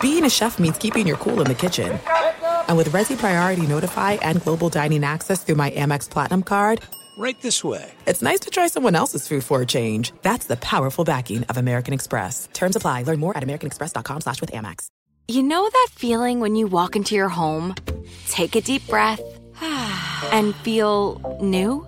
Being a chef means keeping your cool in the kitchen. And with Resy Priority Notify and Global Dining Access through my Amex Platinum card, Right this way. it's nice to try someone else's food for a change. That's the powerful backing of American Express. Terms apply. Learn more at americanexpress.com slash with Amex. You know that feeling when you walk into your home, take a deep breath, and feel new?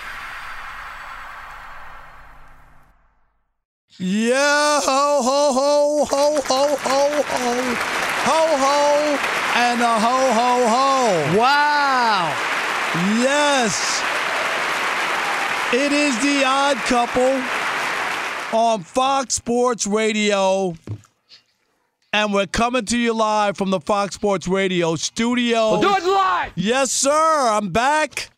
Yeah, ho, ho, ho, ho, ho, ho, ho, ho, ho, and a ho, ho, ho. Wow. Yes. It is the odd couple on Fox Sports Radio. And we're coming to you live from the Fox Sports Radio studio. We'll do it live. Yes, sir. I'm back.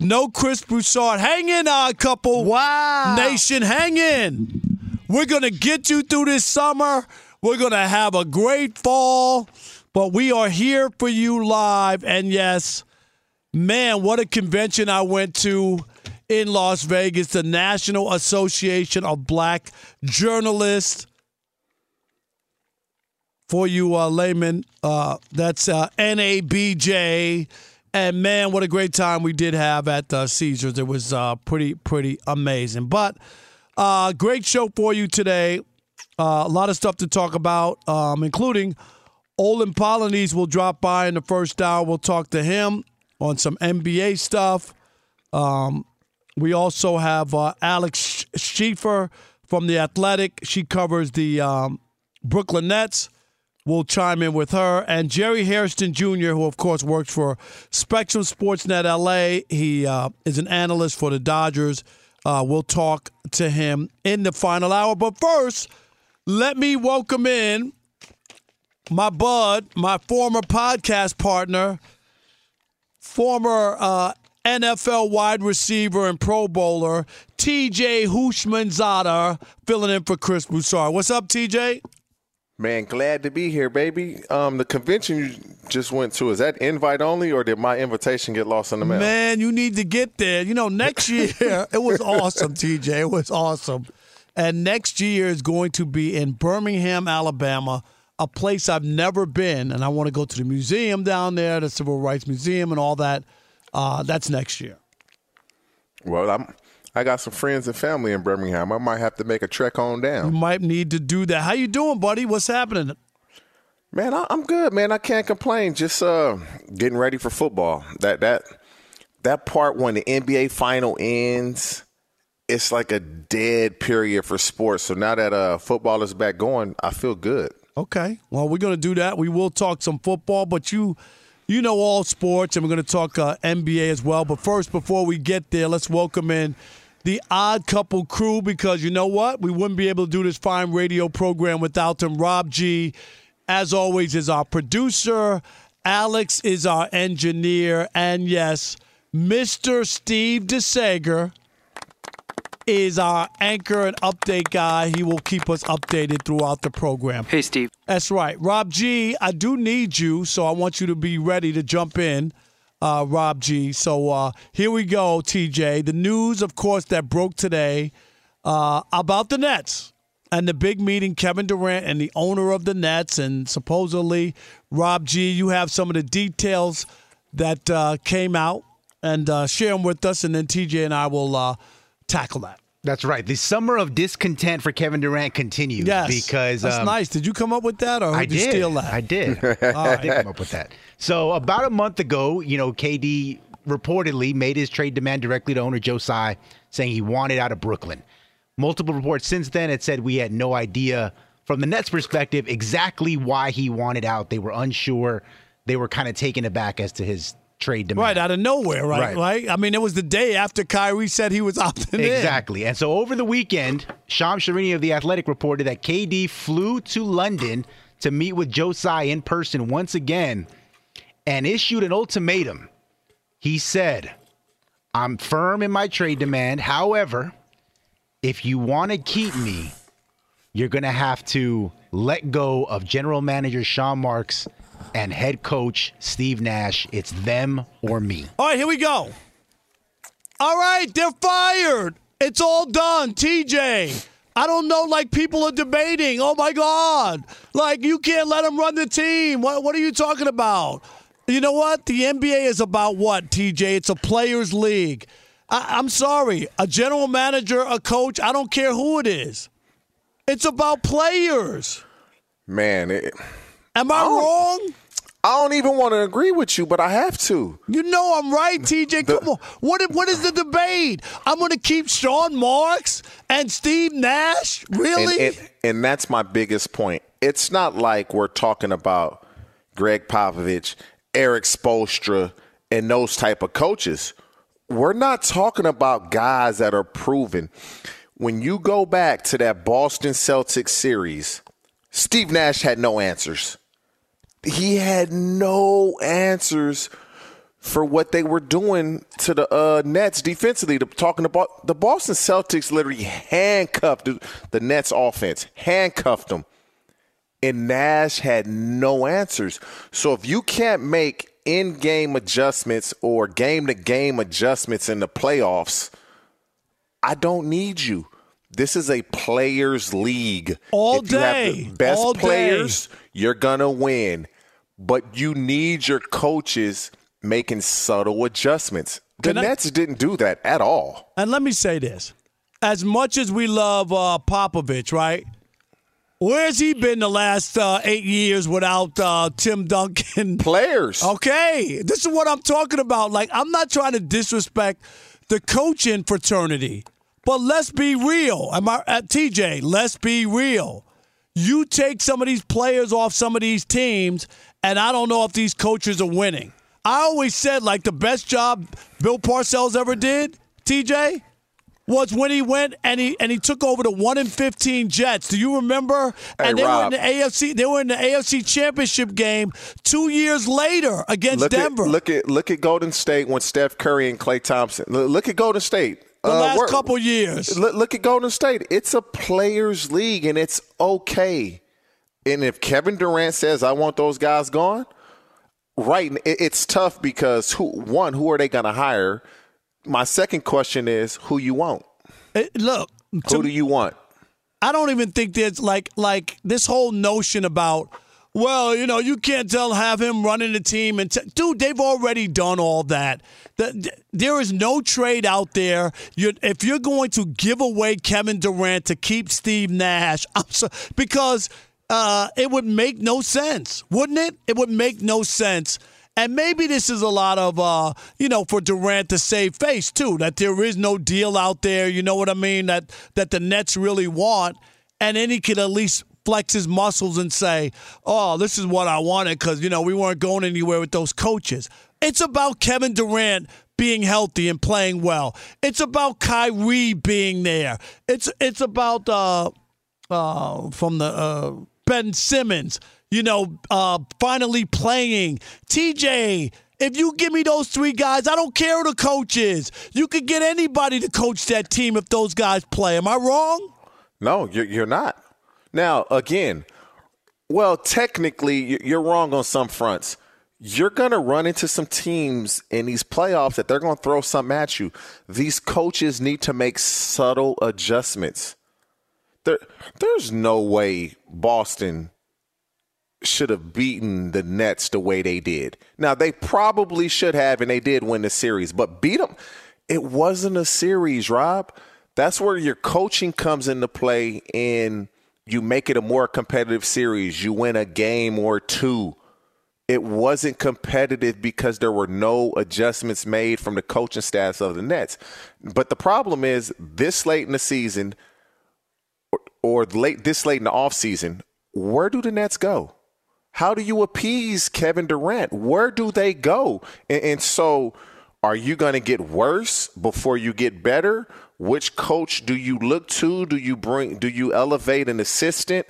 No Chris Broussard. Hang in, odd couple. Wow. Nation, hang in. We're going to get you through this summer. We're going to have a great fall, but we are here for you live. And yes, man, what a convention I went to in Las Vegas, the National Association of Black Journalists. For you uh, laymen, uh, that's uh, NABJ. And man, what a great time we did have at uh, Caesars. It was uh, pretty, pretty amazing. But uh, great show for you today. Uh, a lot of stuff to talk about, um, including Olden Polynice will drop by in the first hour. We'll talk to him on some NBA stuff. Um, we also have uh, Alex Schiffer from The Athletic. She covers the um, Brooklyn Nets. We'll chime in with her. And Jerry Hairston Jr., who, of course, works for Spectrum Sportsnet LA. He uh, is an analyst for the Dodgers. Uh, we'll talk to him in the final hour. But first, let me welcome in my bud, my former podcast partner, former uh, NFL wide receiver and Pro Bowler, TJ Houshmandzadeh, filling in for Chris Broussard. What's up, TJ? Man, glad to be here, baby. Um, the convention you just went to, is that invite only or did my invitation get lost in the mail? Man, you need to get there. You know, next year, it was awesome, TJ. It was awesome. And next year is going to be in Birmingham, Alabama. a place I've never been, and I want to go to the museum down there, the Civil Rights Museum, and all that. Uh, that's next year. Well, I'm. I got some friends and family in Birmingham. I might have to make a trek on down. You might need to do that. How you doing, buddy? What's happening? Man, I, I'm good, man. I can't complain. Just uh, getting ready for football. That that that part when the NBA final ends, it's like a dead period for sports. So now that uh, football is back going, I feel good. Okay. Well, we're going to do that. We will talk some football, but you you know all sports, and we're going to talk uh, NBA as well. But first, before we get there, let's welcome in the Odd Couple crew because you know what? We wouldn't be able to do this fine radio program without them. Rob G, as always, is our producer. Alex is our engineer, and yes, Mr. Steve DeSager is our anchor and update guy. He will keep us updated throughout the program. Hey, Steve. That's right. Rob G, I do need you, so I want you to be ready to jump in, uh, Rob G. So uh, here we go, TJ. The news, of course, that broke today uh, about the Nets and the big meeting, Kevin Durant and the owner of the Nets, and supposedly, Rob G, you have some of the details that uh, came out and uh, share them with us, and then TJ and I will uh, tackle that. That's right. The summer of discontent for Kevin Durant continues. Yes, because that's um, nice. Did you come up with that, or I did you did. steal that? I did. I did come up with that. So about a month ago, you know, KD reportedly made his trade demand directly to owner Joe Tsai, saying he wanted out of Brooklyn. Multiple reports since then had said we had no idea from the Nets' perspective exactly why he wanted out. They were unsure. They were kind of taken aback as to his trade demand. Right out of nowhere, right? Right. Right. I mean, it was the day after Kyrie said he was opting in. Exactly. And so over the weekend, Shams Charania of The Athletic reported that KD flew to London to meet with Joe Tsai in person once again and issued an ultimatum. He said, I'm firm in my trade demand. However, if you want to keep me, you're going to have to let go of general manager Sean Marks and head coach Steve Nash. It's them or me. All right, here we go. All right, they're fired. It's all done. TJ. I don't know, like people are debating. Oh my God. Like you can't let them run the team. What, what are you talking about? You know what? The NBA is about what, TJ? It's a players' league. I, I'm sorry. A general manager, a coach, I don't care who it is. It's about players. Man, it, Am I oh. wrong? I don't even want to agree with you, but I have to. You know I'm right, TJ. Come on. What what is the debate? I'm going to keep Sean Marks and Steve Nash? Really? And, and, and that's my biggest point. It's not like we're talking about Gregg Popovich, Erik Spoelstra, and those type of coaches. We're not talking about guys that are proven. When you go back to that Boston Celtics series, Steve Nash had no answers. He had no answers for what they were doing to the uh, Nets defensively. The, talking about the Boston Celtics literally handcuffed the, the Nets offense, handcuffed them. And Nash had no answers. So if you can't make in game adjustments or game to game adjustments in the playoffs, I don't need you. This is a players' league. All if you have day. the best All day. players, you're gonna win. But you need your coaches making subtle adjustments. The Can I- Nets didn't do that at all. and let me say this. As much as we love uh, Popovich, right? Where's he been the last uh, eight years without uh, Tim Duncan? Players. Okay, this is what I'm talking about. Like, I'm not trying to disrespect the coaching fraternity, but let's be real. Am I at TJ? Let's be real. You take some of these players off some of these teams, and I don't know if these coaches are winning. I always said like the best job Bill Parcells ever did, TJ, was when he went and he and he took over the one in fifteen Jets. Do you remember? Hey, and they Rob. were in the AFC. They were in the AFC Championship game two years later against Look Denver. at look at look at Golden State when Steph Curry and Klay Thompson. Look look at Golden State. The Uh, last couple years. Look, look at Golden State. It's a players' league, and it's okay. And if Kevin Durant says, "I want those guys gone," right? it- It's tough because who? One, who are they going to hire? My second question is, who you want? It- look, to Who do you want? I don't even think there's like like this whole notion about well, you know, you can't tell have him running the team and t- dude, they've already done all that. The, there is no trade out there. You're, if you're going to give away Kevin Durant to keep Steve Nash, I'm so, because uh, it would make no sense, wouldn't it? It would make no sense. And maybe this is a lot of, uh, you know, for Durant to save face too. That there is no deal out there. You know what I mean? That that the Nets really want, and then he could at least flex his muscles and say, "Oh, this is what I wanted," because you know we weren't going anywhere with those coaches. It's about Kevin Durant being healthy and playing well. It's about Kyrie being there. It's it's about uh, uh, from the uh, Ben Simmons you know, uh, finally playing. TJ, if you give me those three guys, I don't care who the coach is. You could get anybody to coach that team if those guys play. Am I wrong? No, you're not. Now, again, well, technically, you're wrong on some fronts. You're going to run into some teams in these playoffs that they're going to throw something at you. These coaches need to make subtle adjustments. There, there's no way Boston should have beaten the Nets the way they did. Now they probably should have, and they did win the series, but beat them. It wasn't a series, Rob. That's where your coaching comes into play, and you make it a more competitive series. You win a game or two. It wasn't competitive because there were no adjustments made from the coaching staffs of the Nets. But the problem is, this late in the season, or, or late this late in the offseason, where do the Nets go? How do you appease Kevin Durant? Where do they go? And, and so, are you going to get worse before you get better? Which coach do you look to? Do you bring? Do you elevate an assistant?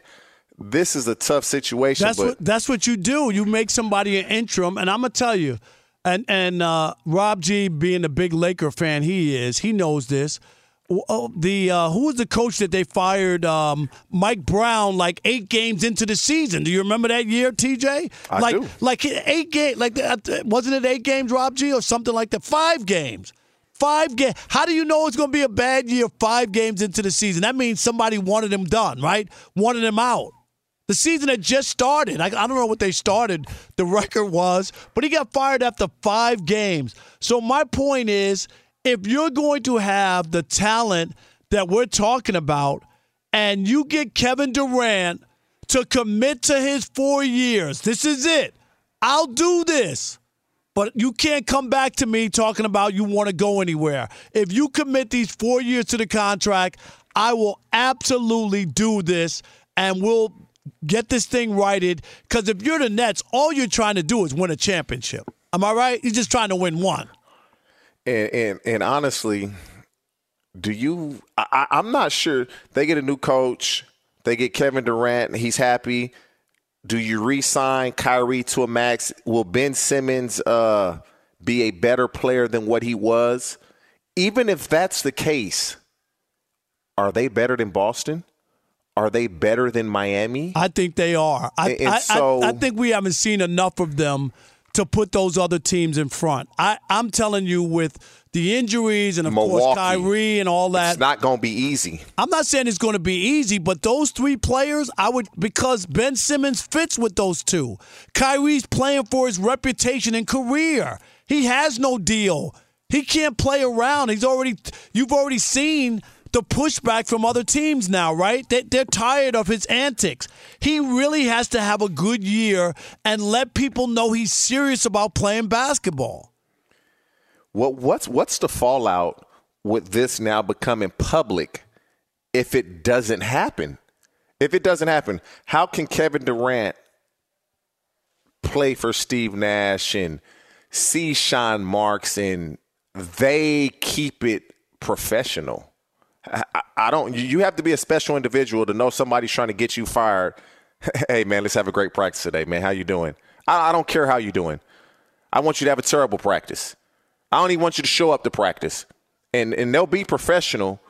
This is a tough situation. That's what that's what you do. You make somebody an interim, and I'm gonna tell you, and and uh, Rob G, being a big Laker fan, he is. He knows this. Oh, the uh, who was the coach that they fired? Um, Mike Brown, like eight games into the season. Do you remember that year, TJ? I like, do. Like eight games. Like uh, wasn't it eight games, Rob G, or something like that? Five games. Five games. How do you know it's going to be a bad year? Five games into the season. That means somebody wanted him done, right? Wanted him out. The season had just started. I, I, don't know what they started. The record was, but he got fired after five games. So my point is if you're going to have the talent that we're talking about and you get Kevin Durant to commit to his four years, this is it. I'll do this. But you can't come back to me talking about you want to go anywhere. If you commit these four years to the contract, I will absolutely do this and we'll get this thing righted. Because if you're the Nets, all you're trying to do is win a championship. Am I right? You're just trying to win one. And and, and honestly, do you? I, I'm not sure. They get a new coach. They get Kevin Durant. He's happy. Do you re-sign Kyrie to a max? Will Ben Simmons uh, be a better player than what he was? Even if that's the case, are they better than Boston? Are they better than Miami? I think they are. I, I, so, I, I think we haven't seen enough of them to put those other teams in front. I, I'm telling you, with the injuries and of Milwaukee, course Kyrie and all that, it's not going to be easy. I'm not saying it's going to be easy, but those three players, I would because Ben Simmons fits with those two. Kyrie's playing for his reputation and career. He has no deal. He can't play around. He's already you've already seen the pushback from other teams now, right? They, they're tired of his antics. He really has to have a good year and let people know he's serious about playing basketball. What what's what's the fallout with this now becoming public if it doesn't happen? If it doesn't happen, how can Kevin Durant play for Steve Nash and see Sean Marks and they keep it professional? I, I don't. You have to be a special individual to know somebody's trying to get you fired. hey man, let's have a great practice today, man. How you doing? I, I don't care how you doing. I want you to have a terrible practice. I don't even want you to show up to practice. And and they'll be professional,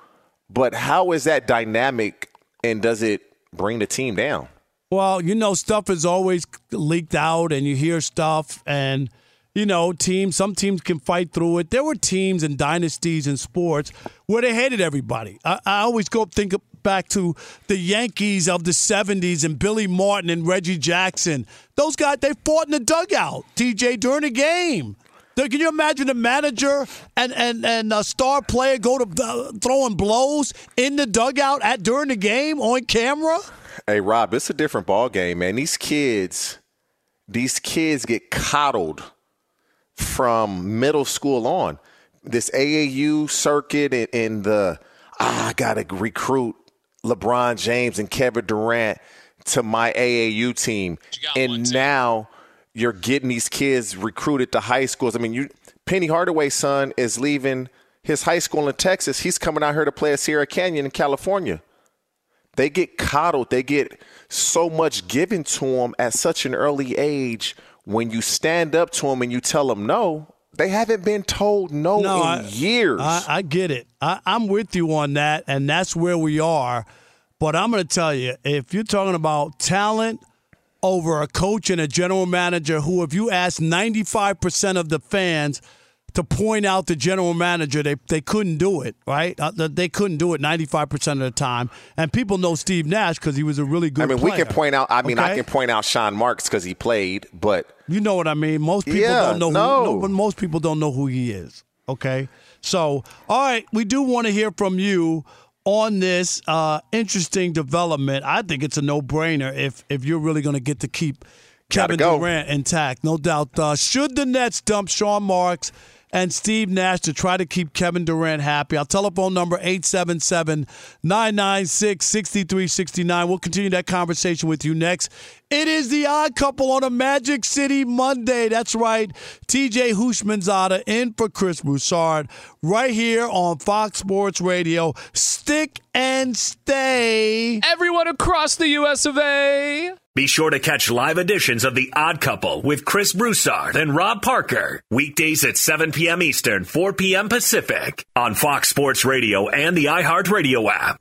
but how is that dynamic and does it bring the team down? Well, you know, stuff is always leaked out and you hear stuff and you know, teams, some teams can fight through it. There were teams and dynasties in sports where they hated everybody. I, I always go think back to the Yankees of the 70s and Billy Martin and Reggie Jackson. Those guys, they fought in the dugout, TJ, during the game. Can you imagine the manager and and and a star player go to uh, throwing blows in the dugout at during the game on camera? Hey Rob, it's a different ball game, man. These kids, these kids get coddled from middle school on. This AAU circuit and, and the ah, I gotta recruit LeBron James and Kevin Durant to my AAU team, and now you're getting these kids recruited to high schools. I mean, you Penny Hardaway's son is leaving his high school in Texas. He's coming out here to play at Sierra Canyon in California. They get coddled. They get so much given to them at such an early age. When you stand up to them and you tell them no, they haven't been told no, no in I, years. I, I, get it. I, I'm with you on that, and that's where we are. But I'm going to tell you, if you're talking about talent – over a coach and a general manager who, if you ask 95% of the fans to point out the general manager, they, they couldn't do it, right? Uh, they couldn't do it 95% of the time. And people know Steve Nash because he was a really good I mean, player. we can point out, I mean, okay? I can point out Sean Marks because he played, but. You know what I mean? Most people yeah, don't know no. who, no, most people don't know who he is, okay? So, all right, we do want to hear from you on this uh, interesting development. I think it's a no brainer if if you're really going to get to keep Kevin Durant intact, no doubt. Uh, should the Nets dump Sean Marks? And Steve Nash to try to keep Kevin Durant happy. Our telephone number 877-996-6369. We'll continue that conversation with you next. It is the odd couple on a Magic City Monday. That's right. TJ Houshmandzadeh in for Chris Broussard right here on Fox Sports Radio. Stick and stay. Everyone across the US of A. Be sure to catch live editions of The Odd Couple with Chris Broussard and Rob Parker. Weekdays at 7 p.m. Eastern, 4 p.m. Pacific on Fox Sports Radio and the iHeartRadio app.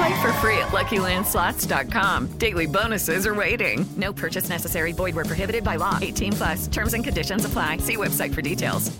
Play for free at LuckyLandSlots.com. Daily bonuses are waiting. No purchase necessary. Void where prohibited by law. 18 plus. Terms and conditions apply. See website for details.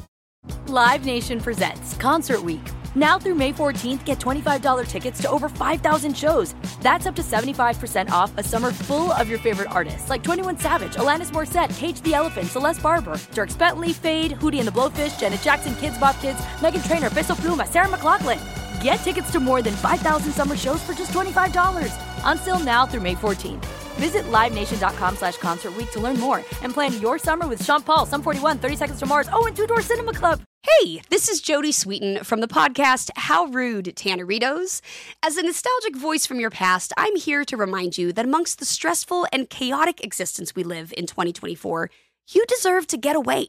Live Nation presents Concert Week. Now through May 14th, get $25 tickets to over 5,000 shows. That's up to 75% off a summer full of your favorite artists like 21 Savage, Alanis Morissette, Cage the Elephant, Celeste Barber, Dierks Bentley, Fade, Hootie and the Blowfish, Janet Jackson, Kidz Bop Kids, Meghan Trainor, Peso Pluma, Sarah McLachlan. Get tickets to more than 5,000 summer shows for just $25. Until now through May 14th. Visit LiveNation.com slash Concert to learn more and plan your summer with Sean Paul, Sum 41, 30 Seconds to Mars, oh, and Two Door Cinema Club. Hey, this is Jodie Sweetin from the podcast How Rude, Tanneritos. As a nostalgic voice from your past, I'm here to remind you that amongst the stressful and chaotic existence we live in 2024, you deserve to get away.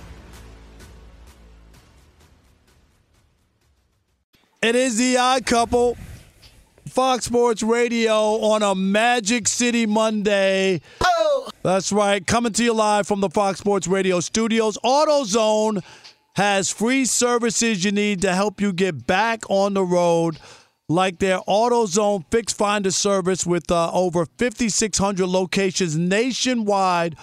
It is the odd couple. Fox Sports Radio on a Magic City Monday. Oh! That's right. Coming to you live from the Fox Sports Radio studios. AutoZone has free services you need to help you get back on the road, like their AutoZone Fix Finder service with uh, over 5,600 locations nationwide.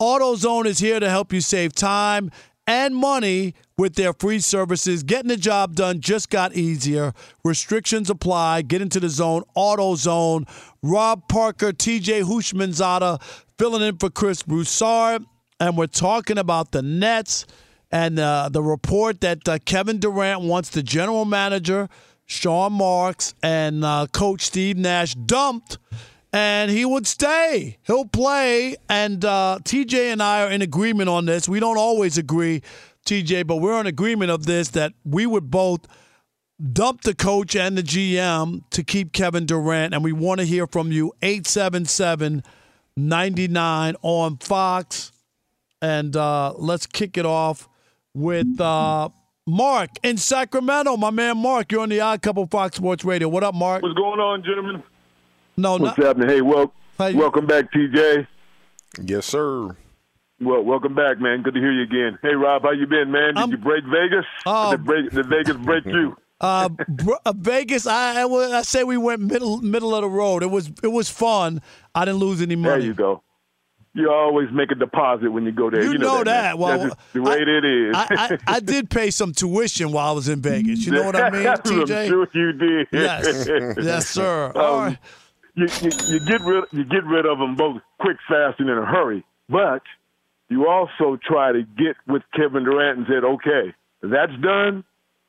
AutoZone is here to help you save time and money with their free services. Getting the job done just got easier. Restrictions apply. Get into the zone. Auto Zone. Rob Parker, TJ Houshmandzadeh filling in for Chris Broussard. And we're talking about the Nets and uh, the report that uh, Kevin Durant wants the general manager, Sean Marks, and uh, coach Steve Nash dumped and he would stay. He'll play. And uh, TJ and I are in agreement on this. We don't always agree, TJ, but we're in agreement of this that we would both dump the coach and the GM to keep Kevin Durant. And we want to hear from you. 877 99 on Fox. And uh, let's kick it off with uh, Mark in Sacramento. My man Mark, you're on the Odd Couple Fox Sports Radio. What up, Mark? What's going on, gentlemen? No, What's not, happening? Hey, well, welcome back, TJ. Yes, sir. Well, welcome back, man. Good to hear you again. Hey, Rob, how you been, man? Did you break Vegas? Oh. did, break, did Vegas break you? Uh, uh, Vegas, I, I I say we went middle middle of the road. It was it was fun. I didn't lose any money. There you go. You always make a deposit when you go there. You You, know that. that. Well, That's the way it is. I, I, I did pay some tuition while I was in Vegas. You know what I mean, I'm TJ? sure you did. Yes. Yes, sir. All right. You, you, you get rid you get rid of them both quick, fast, and in a hurry. But you also try to get with Kevin Durant and said, okay, that's done,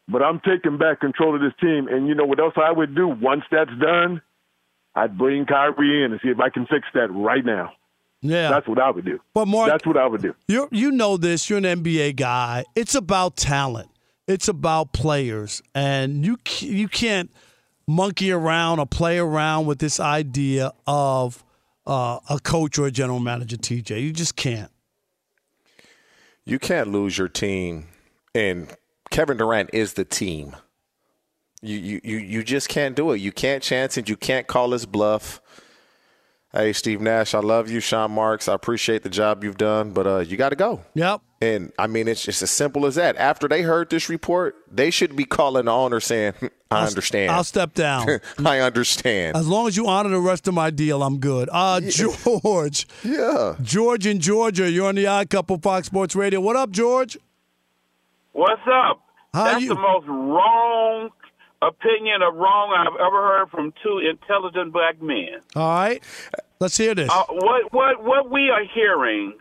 but I'm taking back control of this team. And you know what else I would do once that's done? I'd bring Kyrie in and see if I can fix that right now. Yeah. That's what I would do. But Mark, that's what I would do. You you know this. You're an NBA guy. It's about talent. It's about players, and you you can't monkey around or play around with this idea of uh, a coach or a general manager. TJ, you just can't. You can't lose your team, and Kevin Durant is the team. You you you you just can't do it. You can't chance it. You can't call his bluff. Hey, Steve Nash, I love you. Sean Marks, I appreciate the job you've done, but uh, you got to go. Yep. And I mean, it's just as simple as that. After they heard this report, they should be calling the owner saying, "Hmm, "I I'll- understand. I'll step down. I understand." As long as you honor the rest of my deal, I'm good. Uh, George. Yeah. George in Georgia. You're on the Odd Couple Fox Sports Radio. What up, George? What's up? How That's you- the most wrong opinion of wrong I've ever heard from two intelligent black men. All right. Let's hear this. Uh, what what what we are hearing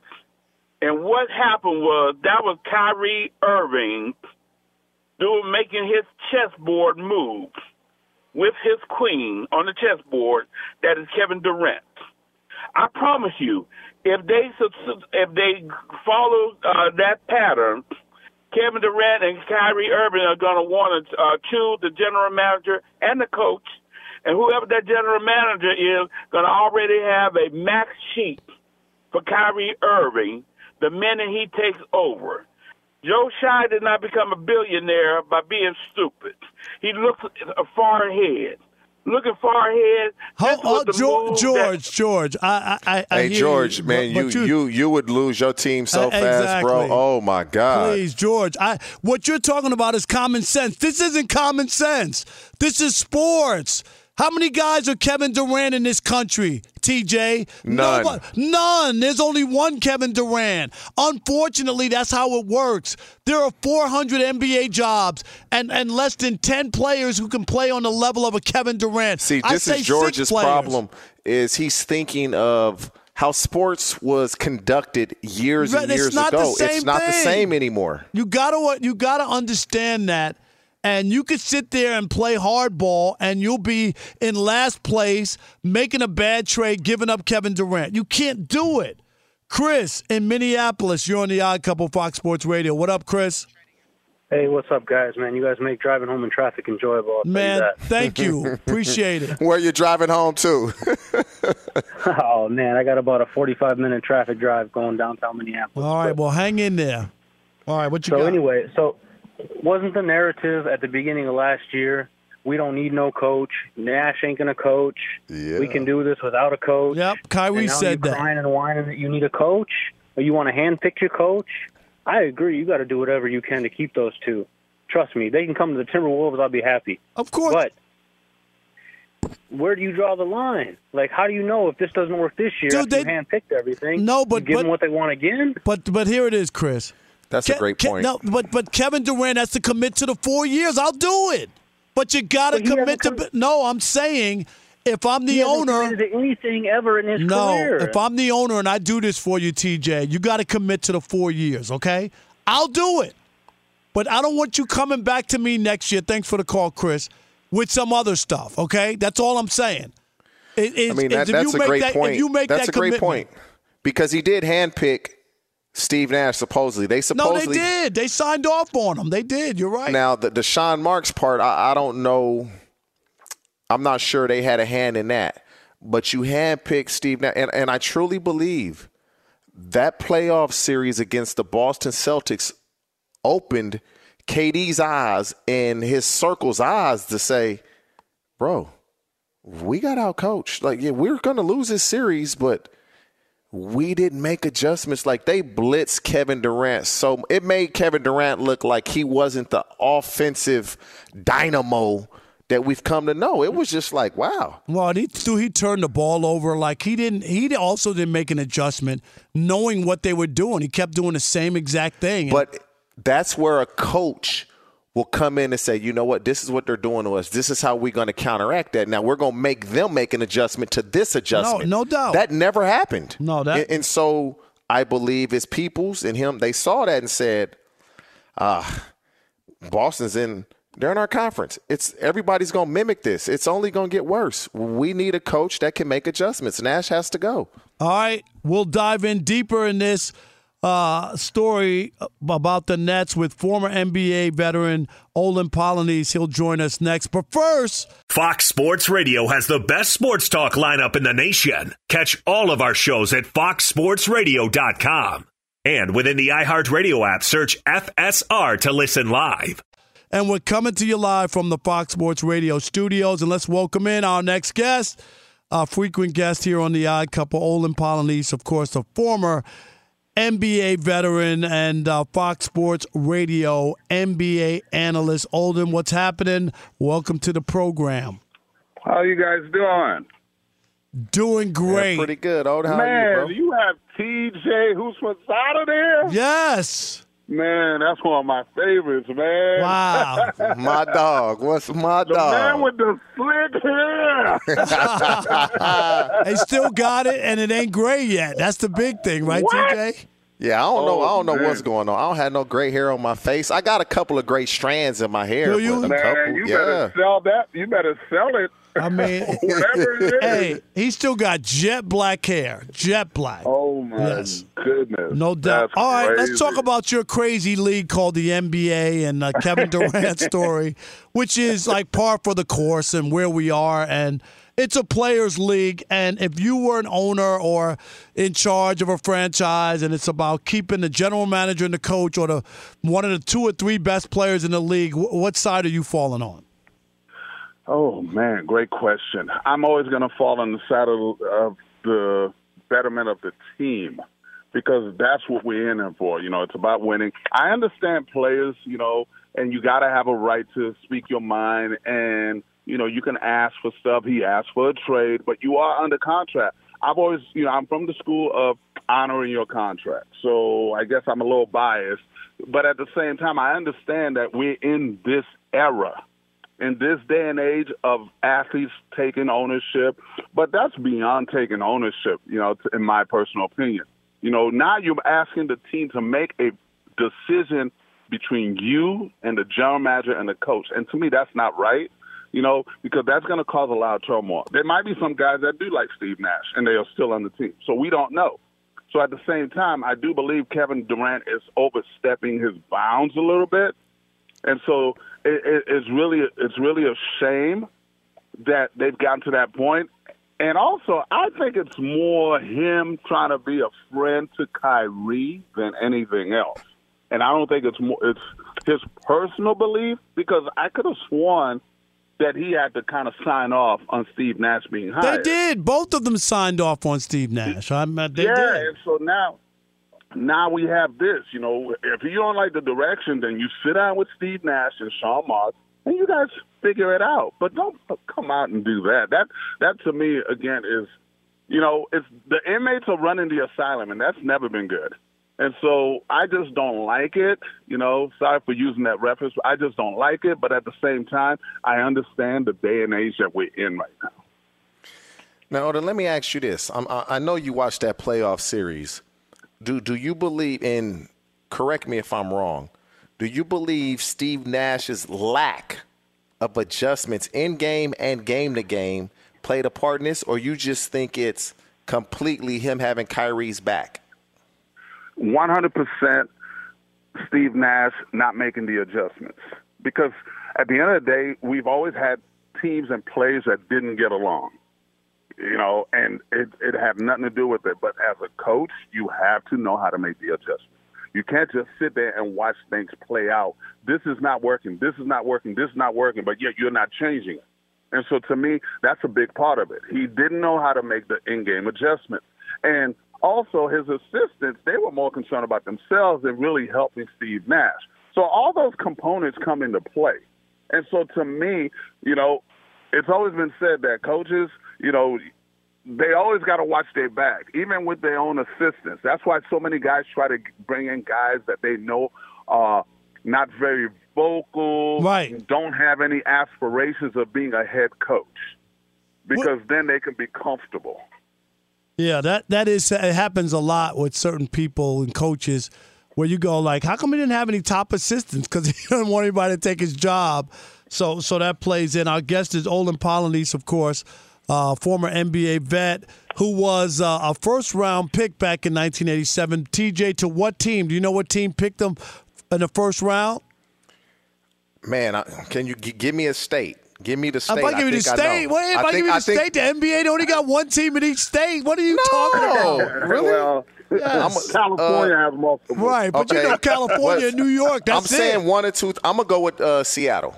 and what happened was that was Kyrie Irving doing making his chessboard move with his queen on the chessboard. That is Kevin Durant. I promise you, if they if they follow uh, that pattern, Kevin Durant and Kyrie Irving are going to want to uh, choose the general manager and the coach, and whoever that general manager is going to already have a max sheet for Kyrie Irving the minute he takes over. Joe Tsai did not become a billionaire by being stupid. He looks far ahead. looking far ahead. This Oh, was George, move George, George. I, I, I Hey hear George, you, man, but- you, you you would lose your team so Uh, fast, bro. Oh my God. Please, George. I what you're talking about is common sense. This isn't common sense. This is sports. How many guys are Kevin Durant in this country, TJ? None. Nobody- none. There's only one Kevin Durant. Unfortunately, that's how it works. There are 400 NBA jobs and, and less than 10 players who can play on the level of a Kevin Durant. See, this is George's problem. Is he's thinking of how sports was conducted years and it's years ago. it's not the same anymore. You gotta you gotta understand that. And you could sit there and play hardball and you'll be in last place, making a bad trade, giving up Kevin Durant. You can't do it. Chris in Minneapolis, you're on the Odd Couple Fox Sports Radio. What up, Chris? Hey, what's up, guys? Man, you guys make driving home in traffic enjoyable. I'll tell you Man, that. thank you. Appreciate it. Where you driving home to? oh man, I got about a 45 minute traffic drive going downtown Minneapolis. All right, well, hang in there. All right, what you so got? anyway, so wasn't the narrative at the beginning of last year? We don't need no coach. Nash ain't gonna coach. We can do this without a coach. Yep, Kyrie and now said you that. Crying and whining that you need a coach, or you want to handpick your coach. I agree. You got to do whatever you can to keep those two. Trust me, they can come to the Timberwolves. I'll be happy. Of course. But where do you draw the line? Like, how do you know if this doesn't work this year Dude, after you they- handpicked everything? No, but- you give but- them what they want again. But but here it is, Chris. That's a great point. no, but but Kevin Durant has to commit to the four years. I'll do it. But you got to commit hasn't to. no, I'm saying if I'm the He owner. committed anything ever in his No, career. if I'm the owner and I do this for you, TJ, you got to commit to the four years, okay? I'll do it. But I don't want you coming back to me next year. Thanks for the call, Chris. With some other stuff, okay? That's all I'm saying. It- I mean, it's that, if that's you a make great that, point. If you make that's that a great point because he did handpick Steve Nash. Supposedly, they supposedly No, they did. They signed off on him. They did. You're right. Now the Deshaun Marks part, I, I don't know. I'm not sure they had a hand in that, but you handpicked Steve Nash, and, and I truly believe that playoff series against the Boston Celtics opened KD's eyes and his circle's eyes to say, "Bro, we got out coached. Like, yeah, we're going to lose this series, but." We didn't make adjustments. Like they blitzed Kevin Durant, so it made Kevin Durant look like he wasn't the offensive dynamo that we've come to know. It was just like, wow. Well, he threw, he turned the ball over like he didn't. He also didn't make an adjustment, knowing what they were doing. He kept doing the same exact thing. But that's where a coach will come in and say, you know what, this is what they're doing to us. This is how we're going to counteract that. Now we're going to make them make an adjustment to this adjustment. no no doubt. That never happened. No, that- And, and so I believe his Peoples and him. They saw that and said, ah, Boston's in. They're in our conference. It's everybody's going to mimic this. It's only going to get worse. We need a coach that can make adjustments. Nash has to go. All right, we'll dive in deeper in this uh, story about the Nets with former NBA veteran Olden Polynice. He'll join us next. But first, Fox Sports Radio has the best sports talk lineup in the nation. Catch all of our shows at foxsportsradio.com. And within the iHeartRadio app, search FSR to listen live. and we're coming to you live from the Fox Sports Radio studios. And let's welcome in our next guest, our frequent guest here on the Odd Couple, Olden Polynice, of course, a former NBA veteran and uh, Fox Sports Radio NBA analyst. Olden, what's happening? Welcome to the program. How you guys doing? Doing great. pretty good. Old, how Man, are you, bro? have TJ Houshmandzadeh there? Yes. Man, that's one of my favorites, man. Wow. my dog. What's my The dog? man with the slick hair. they still got it, and it ain't gray yet. That's the big thing, right, What? TJ? Yeah, I don't know. Oh, I Oh, don't know man. what's going on. I don't have no gray hair on my face. I got a couple of gray strands in my hair. Do you? man, couple, you yeah. better sell that. You better sell it. I mean, Whatever it is. hey, he still got jet black hair. Jet black. Oh my Yes. goodness. No doubt. That's All right, let's talk about your crazy league called the NBA and uh, Kevin Durant story, which is like par for the course and where we are. And it's a players' league. And if you were an owner or in charge of a franchise, and it's about keeping the general manager and the coach or the one of the two or three best players in the league, what side are you falling on? Oh man, great question. I'm always going to fall on the side of, of the betterment of the team because that's what we're in it for. You know, it's about winning. I understand players, you know, and you got to have a right to speak your mind, and you know, you can ask for stuff. He asked for a trade, but you are under contract. I've always, you know, I'm from the school of honoring your contract, so I guess I'm a little biased. But at the same time, I understand that we're in this era in this day and age of athletes taking ownership, but that's beyond taking ownership, you know, in my personal opinion. You know, now you're asking the team to make a decision between you and the general manager and the coach. And to me, that's not right, you know, because that's going to cause a lot of turmoil. There might be some guys that do like Steve Nash and they are still on the team. So we don't know. So at the same time, I do believe Kevin Durant is overstepping his bounds a little bit. And so it, it, it's really it's really a shame that they've gotten to that point. And also, I think it's more him trying to be a friend to Kyrie than anything else. And I don't think it's more it's his personal belief because I could have sworn that he had to kind of sign off on Steve Nash being hired. They did. Both of them signed off on Steve Nash. I mean, they yeah, did. and so now now we have this. You know, if you don't like the direction, then you sit down with Steve Nash and Sean Marks, and you guys figure it out. But don't come out and do that. That that to me again is, you know, it's the inmates are running the asylum, and that's never been good. And so I just don't like it. You know, sorry for using that reference. I just don't like it. But at the same time, I understand the day and age that we're in right now. Now, Olden, let me ask you this. I'm, I know you watched that playoff series. Do do you believe in? Correct me if I'm wrong. Do you believe Steve Nash's lack of adjustments in game and game to game played a part in this, or you just think it's completely him having Kyrie's back? 100% Steve Nash not making the adjustments. Because at the end of the day, we've always had teams and players that didn't get along. You know, and it it had nothing to do with it. But as a coach, you have to know how to make the adjustments. You can't just sit there and watch things play out. This is not working. This is not working. This is not working. But yet you're not changing it. And so to me, that's a big part of it. He didn't know how to make the in-game adjustments. And also his assistants, they were more concerned about themselves than really helping Steve Nash. So all those components come into play. And so to me, you know, it's always been said that coaches, you know, they always got to watch their back, even with their own assistants. That's why so many guys try to bring in guys that they know are not very vocal, right? Don't have any aspirations of being a head coach, because then they can be comfortable. Yeah, that that is it happens a lot with certain people and coaches where you go like, how come he didn't have any top assistants? Because he doesn't want anybody to take his job. So so that plays in. Our guest is Olden Polynice, of course, uh, former NBA vet who was uh, a first round pick back in 1987. TJ, to what team? Do you know what team picked him in the first round? Man, I, can you g- give me a state? Give me the state. If I give you the state, know. wait, if I, I give think- you I the think- state, the NBA only got one team in each state. What are you talking about? really? Well, Yes. California has multiple. Right, but you know California and New York. I'm saying it. one or two. I'm gonna go with uh, Seattle.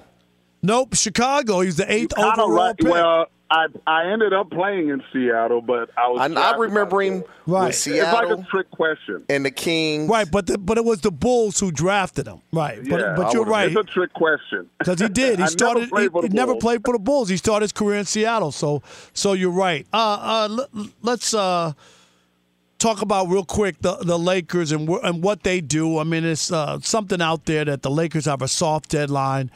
Nope, Chicago. He's the eighth Kinda overall right. pick. Well, I I ended up playing in Seattle, but I was. I, I drafted remember him Right. with It's like a trick question. and the Kings. Right, but the, but it was the Bulls who drafted him. Right, but Yeah, but I you're would've- right It's a trick question. because he did. He started. Never played he for the he never Bulls. played for the Bulls. He started his career in Seattle. So so you're right. Uh, uh, let, let's uh talk about real quick the the Lakers and wh- and what they do. I mean, it's uh, something out there that the Lakers have a soft deadline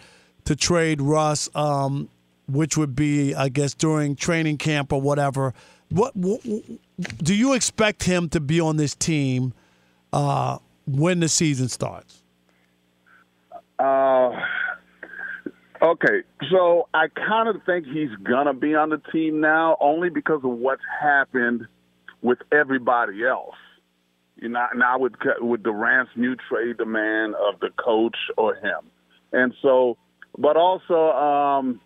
to trade Russ, um, which would be, I guess, during training camp or whatever. What, what do you expect him to be on this team uh, when the season starts? Uh, okay, so I kind of think he's gonna be on the team now, only because of what's happened with everybody else. You know, now with with Durant's new trade demand of the coach or him, and so, but also, um,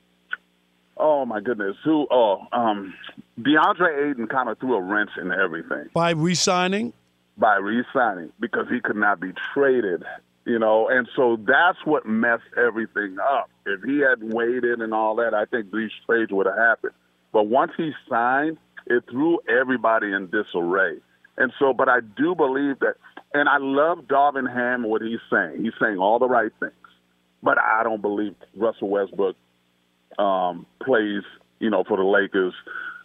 oh my goodness, who? Oh, um, DeAndre Ayton kind of threw a wrench in everything By re-signing? by re-signing because he could not be traded you know, and so that's what messed everything up. If he had in and all that, I think these trades would have happened. But once he signed, it threw everybody in disarray. And so, but I do believe that, and I love Darvin Ham what he's saying. He's saying all the right things, but I don't believe Russell Westbrook um, plays, you know, for the Lakers,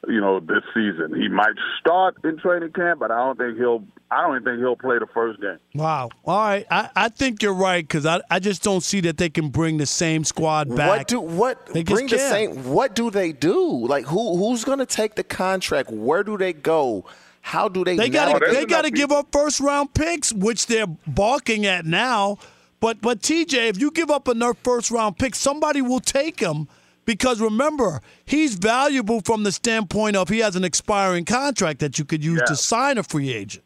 you know, this season. He might start in training camp, but I don't think he'll. I don't even think he'll play the first game. Wow. All right. I, I think you're right because I, I just don't see that they can bring the same squad back. What do what They just bring the same? What do they do? Like who who's going to take the contract? Where do they go? How do they? They got to navigate- they got to give up first round picks, which they're balking at now. But but TJ, if you give up a first round pick, somebody will take him because remember he's valuable from the standpoint of he has an expiring contract that you could use to sign a free agent.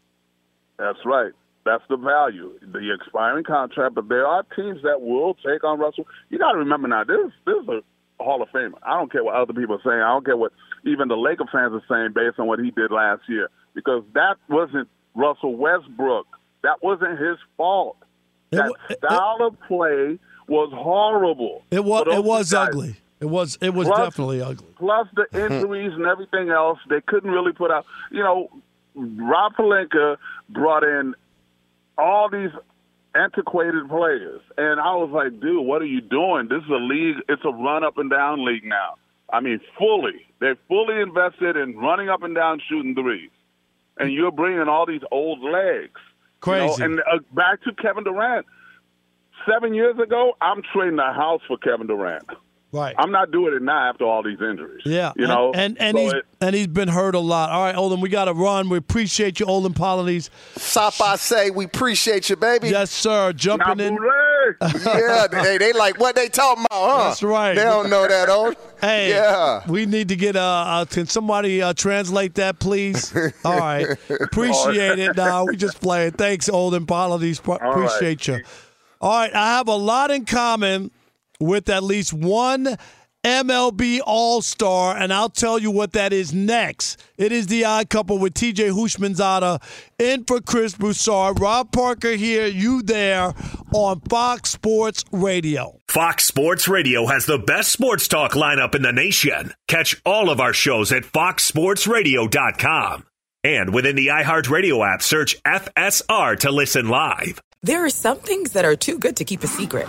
That's right. That's the value, the expiring contract. But there are teams that will take on Russell. You got to remember now, this this is a Hall of Famer. I don't care what other people are saying. I don't care what even the Laker fans are saying based on what he did last year, because that wasn't Russell Westbrook. That wasn't his fault. That style of play was horrible. It was it was guys. ugly. It was it was Plus- definitely ugly. Plus the injuries and everything else, they couldn't really put out. You know, Rob Pelinka brought in all these antiquated players, and I was like, dude, what are you doing? This is a league. It's a run up and down league now. I mean, fully. They're fully invested in running up and down, shooting threes, and you're bringing all these old legs. you know? Crazy. And uh, back to Kevin Durant. Seven years ago, I'm trading the house for Kevin Durant. Right. I'm not doing it now after all these injuries. Yeah, You know, and and, So he's it- and he's been hurt a lot. All right, Olden, we got to run. We appreciate you, Olden Polynice. Stop by say we appreciate you, baby. Yes, sir. Jumping in. yeah, they, they like what they talking about, huh? That's right. They don't know that, old. Hey, Yeah. we need to get. Uh, uh can somebody uh, translate that, please? All right, appreciate it. Nah, we just playing. Thanks, Olden Polynice. Pro- All right. Appreciate you. All right, I have a lot in common with at least one MLB All Star, and I'll tell you what that is next. It is the odd couple with TJ Houshmandzadeh in for Chris Broussard. Rob Parker here, you there on Fox Sports Radio. Fox Sports Radio has the best sports talk lineup in the nation. Catch all of our shows at foxsportsradio.com. And within the iHeartRadio app, search FSR to listen live. There are some things that are too good to keep a secret.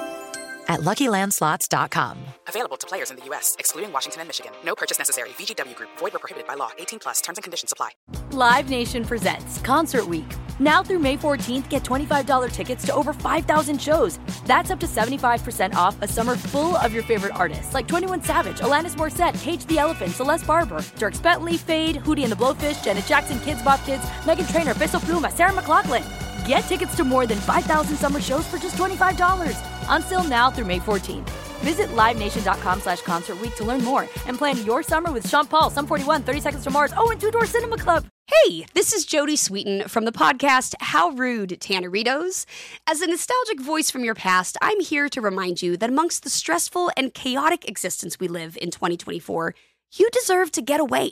at luckylandslots.com. Available to players in the U.S., excluding Washington and Michigan. No purchase necessary. VGW Group, void were prohibited by law. 18 plus terms and conditions apply. Live Nation presents Concert Week. Now through May 14th, get $25 tickets to over 5,000 shows. That's up to 75% off a summer full of your favorite artists like 21 Savage, Alanis Morissette, Cage the Elephant, Celeste Barber, Dierks Bentley, Feid, Hootie and the Blowfish, Janet Jackson, Kidz Bop Kids, Meghan Trainor, Peso Pluma, Sarah McLachlan. Get tickets to more than 5,000 summer shows for just $25. Until now through May 14th. Visit LiveNation.com slash Concert Week to learn more and plan your summer with Sean Paul, Sum 41, 30 Seconds to Mars, oh, and Two Door Cinema Club. Hey, this is Jodie Sweetin from the podcast How Rude Tanneritos. As a nostalgic voice from your past, I'm here to remind you that amongst the stressful and chaotic existence we live in 2024, you deserve to get away.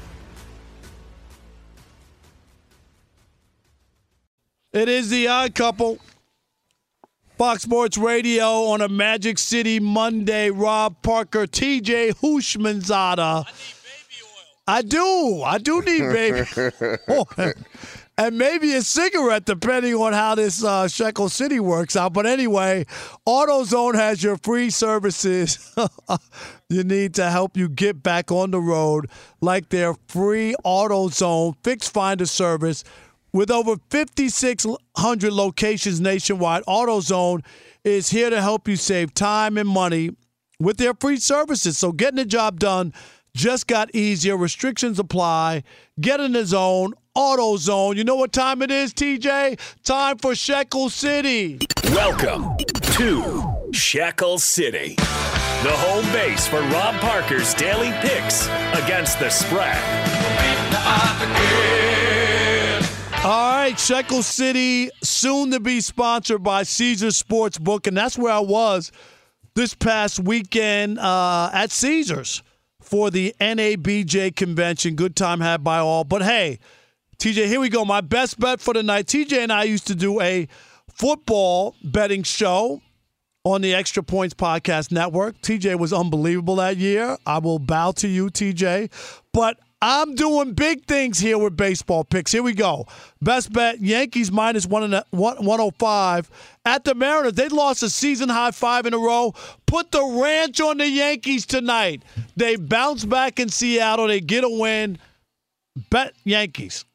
It is the odd couple. Fox Sports Radio on a Magic City Monday. Rob Parker, TJ Houshmandzadeh. I do. I do need baby. oil. and maybe a cigarette, depending on how this uh, Shekel City works out. But anyway, AutoZone has your free services you need to help you get back on the road, like their free AutoZone Fix Finder service. With over 5,600 locations nationwide, AutoZone is here to help you save time and money with their free services. So getting the job done just got easier. Restrictions apply. Get in the zone. AutoZone. You know what time it is, TJ? Time for Shekel City. Welcome to Shekel City, the home base for Rob Parker's daily picks against the spread. Right, Shekel City, soon to be sponsored by Caesar Sportsbook, and that's where I was this past weekend uh, at Caesars for the NABJ convention. Good time had by all. But hey, TJ, here we go. My best bet for the night. TJ and I used to do a football betting show on the Extra Points Podcast Network. TJ was unbelievable that year. I will bow to you, TJ. But I'm doing big things here with baseball picks. Here we go. Best bet Yankees minus one and a, one, 105 at the Mariners. They lost a season high five in a row. Put the ranch on the Yankees tonight. They bounce back in Seattle. They get a win. Bet Yankees.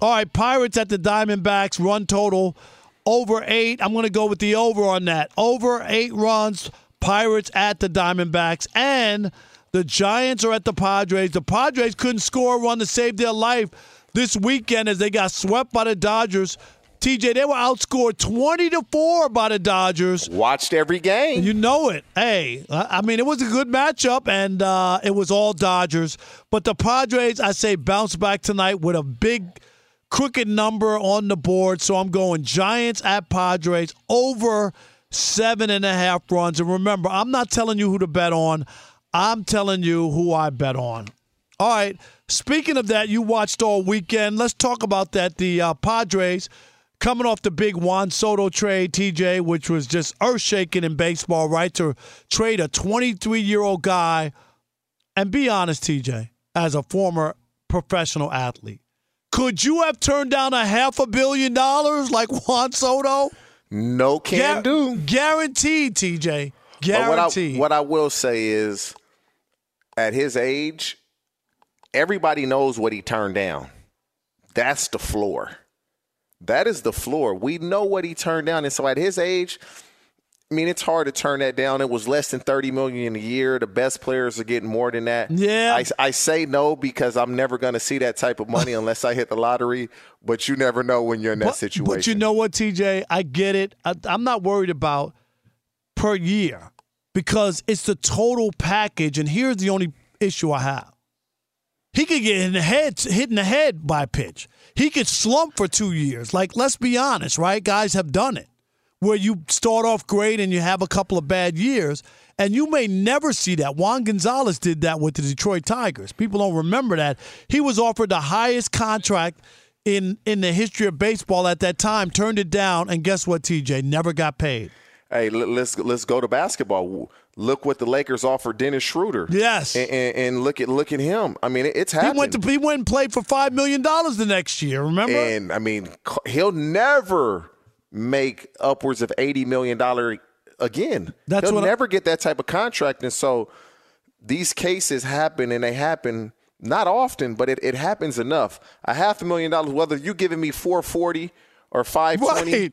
All right, Pirates at the Diamondbacks. Run total over eight. I'm going to go with the over on that. Over eight runs. Pirates at the Diamondbacks. And the Giants are at the Padres. The Padres couldn't score a run to save their life this weekend as they got swept by the Dodgers. TJ, they were outscored 20 to 4 by the Dodgers. Watched every game. You know it. Hey, I mean, it was a good matchup, and uh, it was all Dodgers. But the Padres, I say, bounce back tonight with a big, crooked number on the board. So I'm going Giants at Padres over seven and a half runs. And remember, I'm not telling you who to bet on. I'm telling you who I bet on. All right. Speaking of that, you watched all weekend. Let's talk about that. The uh, Padres coming off the big Juan Soto trade, TJ, which was just earth shaking in baseball, right? To trade a 23 year old guy. And be honest, TJ, as a former professional athlete, could you have turned down a half a billion dollars like Juan Soto? No can do. Guaranteed, TJ. But Guaranteed. what I, what I will say is, at his age, everybody knows what he turned down. That's the floor. That is the floor. We know what he turned down. And so at his age, I mean, it's hard to turn that down. It was less than thirty million a year. The best players are getting more than that. Yeah, I, I say no because I'm never going to see that type of money unless I hit the lottery. But you never know when you're in that but, situation. But you know what, TJ? I get it. I, I'm not worried about per year because it's the total package. And here's the only issue I have: he could get in the head, hit in the head by a pitch. He could slump for two years. Like, let's be honest, right? Guys have done it where you start off great and you have a couple of bad years, and you may never see that. Juan Gonzalez did that with the Detroit Tigers. People don't remember that. He was offered the highest contract in in the history of baseball at that time, turned it down, and guess what, TJ? Never got paid. Hey, let's let's go to basketball. Look what the Lakers offered Dennis Schroeder. Yes, and, and, and look at look at him. I mean, it's happening. He went to he went and played for five million dollars the next year. Remember? And I mean, he'll never make upwards of eighty million dollar again. That's They'll what I- never get that type of contract, and so these cases happen, and they happen not often, but it, it happens enough. A half a million dollars, whether you're giving me four forty or five twenty, Right.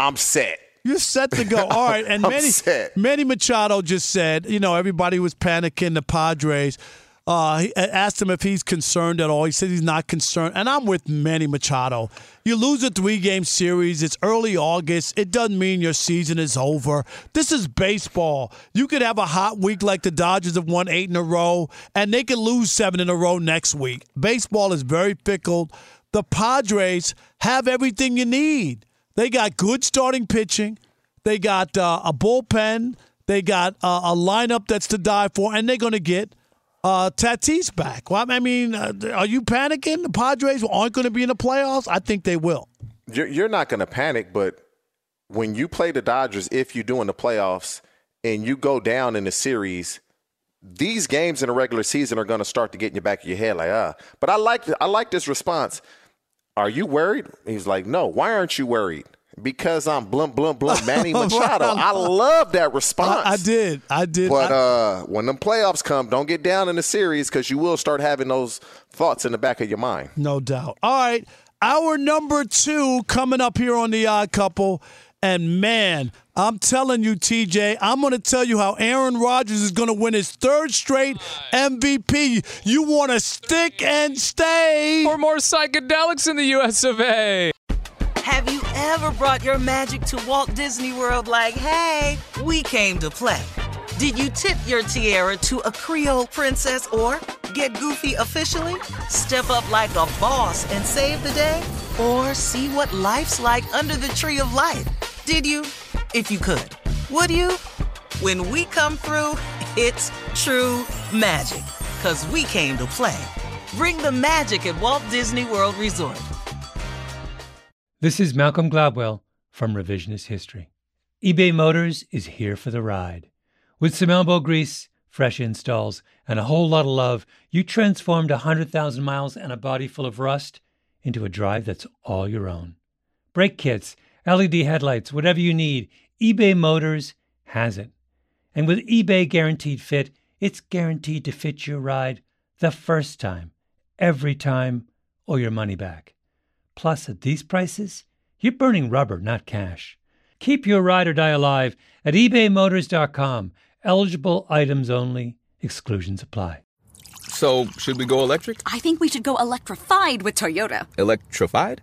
I'm set. You're set to go. All right. And Manny. Manny Machado just said, you know, everybody was panicking. The Padres uh, he asked him if he's concerned at all. He said he's not concerned. And I'm with Manny Machado. You lose a three game series. It's early August. It doesn't mean your season is over. This is baseball. You could have a hot week like the Dodgers have won eight in a row, and they could lose seven in a row next week. Baseball is very fickle. The Padres have everything you need. They got good starting pitching. They got uh, a bullpen. They got uh, a lineup that's to die for, and they're going to get uh, Tatis back. Well, I mean, uh, are you panicking? The Padres aren't going to be in the playoffs. I think they will. You're, you're not going to panic, but when you play the Dodgers, if you do in the playoffs and you go down in the series, these games in the regular season are going to start to get in your back of your head, like ah. But I like I like this response. Are you worried? He's like, no. Why aren't you worried? Because I'm blum blum blum Manny Machado. I love that response. I, I did. I did. But I- uh, when the playoffs come, don't get down in the series because you will start having those thoughts in the back of your mind. No doubt. All right. Our number two coming up here on The Odd Couple. And man, I'm telling you, TJ, I'm going to tell you how Aaron Rodgers is going to win his third straight MVP. You want to stick and stay. For more psychedelics in the US of A. Have you ever brought your magic to Walt Disney World like, hey, we came to play? Did you tip your tiara to a Creole princess or get goofy officially? Step up like a boss and save the day? Or see what life's like under the tree of life? Did you? If you could. Would you? When we come through, it's true magic. Cause we came to play. Bring the magic at Walt Disney World Resort. This is Malcolm Gladwell from Revisionist History. eBay Motors is here for the ride. With some elbow grease, fresh installs, and a whole lot of love, you transformed 100,000 miles and a body full of rust into a drive that's all your own. Brake kits, LED headlights, whatever you need, eBay Motors has it. And with eBay Guaranteed Fit, it's guaranteed to fit your ride the first time, every time, or your money back. Plus, at these prices, you're burning rubber, not cash. Keep your ride or die alive at ebaymotors.com. Eligible items only, exclusions apply. So, should we go electric? I think we should go electrified with Toyota. Electrified?